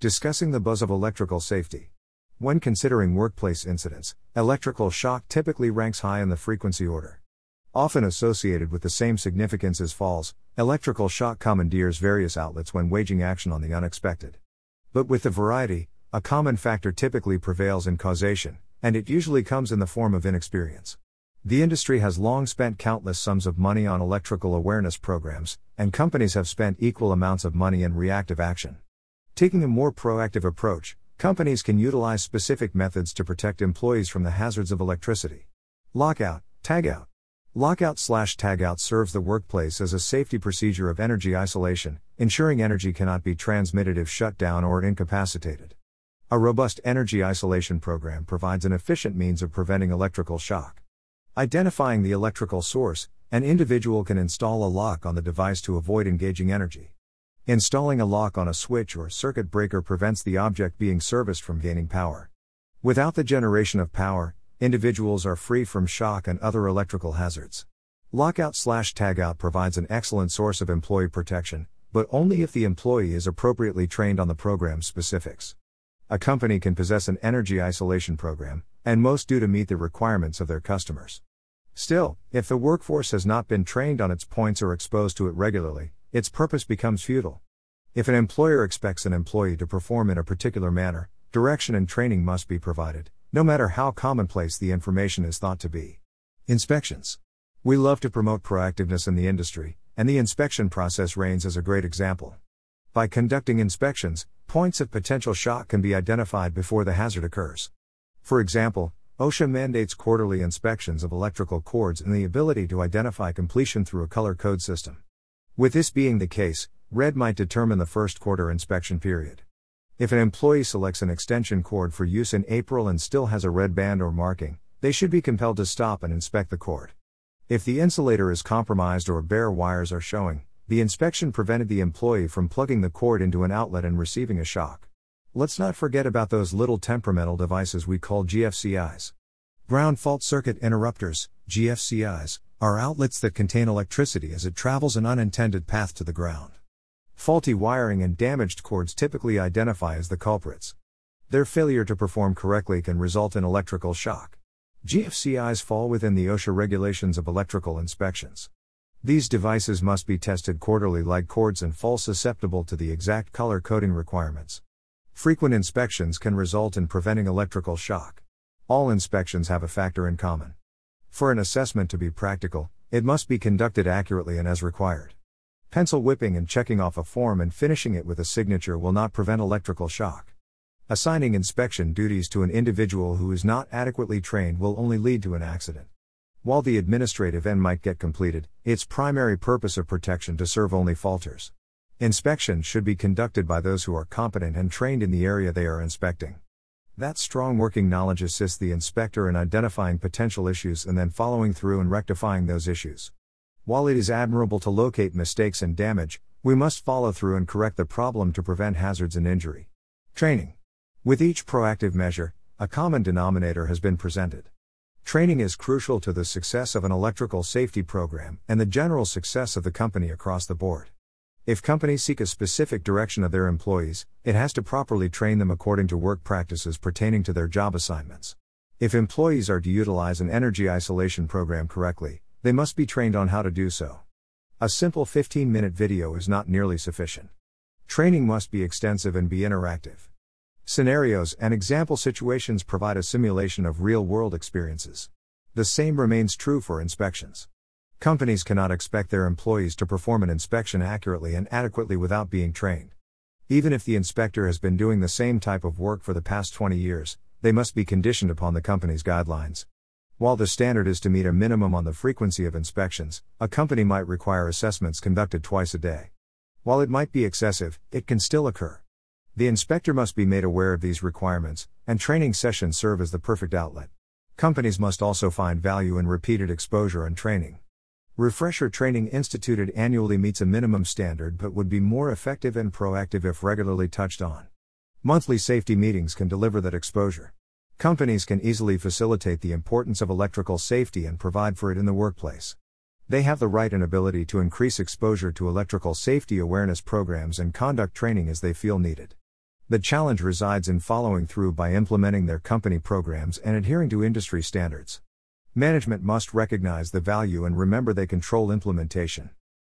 Discussing the buzz of electrical safety. When considering workplace incidents, electrical shock typically ranks high in the frequency order. Often associated with the same significance as falls, electrical shock commandeers various outlets when waging action on the unexpected. But with the variety, a common factor typically prevails in causation, and it usually comes in the form of inexperience. The industry has long spent countless sums of money on electrical awareness programs, and companies have spent equal amounts of money in reactive action. Taking a more proactive approach, companies can utilize specific methods to protect employees from the hazards of electricity. Lockout, tagout. Lockout slash tagout serves the workplace as a safety procedure of energy isolation, ensuring energy cannot be transmitted if shut down or incapacitated. A robust energy isolation program provides an efficient means of preventing electrical shock. Identifying the electrical source, an individual can install a lock on the device to avoid engaging energy. Installing a lock on a switch or circuit breaker prevents the object being serviced from gaining power. Without the generation of power, individuals are free from shock and other electrical hazards. Lockout slash tagout provides an excellent source of employee protection, but only if the employee is appropriately trained on the program's specifics. A company can possess an energy isolation program, and most do to meet the requirements of their customers. Still, if the workforce has not been trained on its points or exposed to it regularly, its purpose becomes futile. If an employer expects an employee to perform in a particular manner, direction and training must be provided, no matter how commonplace the information is thought to be. Inspections. We love to promote proactiveness in the industry, and the inspection process reigns as a great example. By conducting inspections, points of potential shock can be identified before the hazard occurs. For example, OSHA mandates quarterly inspections of electrical cords and the ability to identify completion through a color code system. With this being the case, red might determine the first quarter inspection period. If an employee selects an extension cord for use in April and still has a red band or marking, they should be compelled to stop and inspect the cord. If the insulator is compromised or bare wires are showing, the inspection prevented the employee from plugging the cord into an outlet and receiving a shock. Let's not forget about those little temperamental devices we call GFCIs. Ground fault circuit interrupters, GFCIs, are outlets that contain electricity as it travels an unintended path to the ground. Faulty wiring and damaged cords typically identify as the culprits. Their failure to perform correctly can result in electrical shock. GFCIs fall within the OSHA regulations of electrical inspections. These devices must be tested quarterly like cords and fall susceptible to the exact color coding requirements. Frequent inspections can result in preventing electrical shock. All inspections have a factor in common. For an assessment to be practical, it must be conducted accurately and as required. Pencil whipping and checking off a form and finishing it with a signature will not prevent electrical shock. Assigning inspection duties to an individual who is not adequately trained will only lead to an accident. While the administrative end might get completed, its primary purpose of protection to serve only falters. Inspections should be conducted by those who are competent and trained in the area they are inspecting. That strong working knowledge assists the inspector in identifying potential issues and then following through and rectifying those issues. While it is admirable to locate mistakes and damage, we must follow through and correct the problem to prevent hazards and injury. Training. With each proactive measure, a common denominator has been presented. Training is crucial to the success of an electrical safety program and the general success of the company across the board. If companies seek a specific direction of their employees, it has to properly train them according to work practices pertaining to their job assignments. If employees are to utilize an energy isolation program correctly, they must be trained on how to do so. A simple 15 minute video is not nearly sufficient. Training must be extensive and be interactive. Scenarios and example situations provide a simulation of real world experiences. The same remains true for inspections. Companies cannot expect their employees to perform an inspection accurately and adequately without being trained. Even if the inspector has been doing the same type of work for the past 20 years, they must be conditioned upon the company's guidelines. While the standard is to meet a minimum on the frequency of inspections, a company might require assessments conducted twice a day. While it might be excessive, it can still occur. The inspector must be made aware of these requirements, and training sessions serve as the perfect outlet. Companies must also find value in repeated exposure and training. Refresher training instituted annually meets a minimum standard but would be more effective and proactive if regularly touched on. Monthly safety meetings can deliver that exposure. Companies can easily facilitate the importance of electrical safety and provide for it in the workplace. They have the right and ability to increase exposure to electrical safety awareness programs and conduct training as they feel needed. The challenge resides in following through by implementing their company programs and adhering to industry standards. Management must recognize the value and remember they control implementation.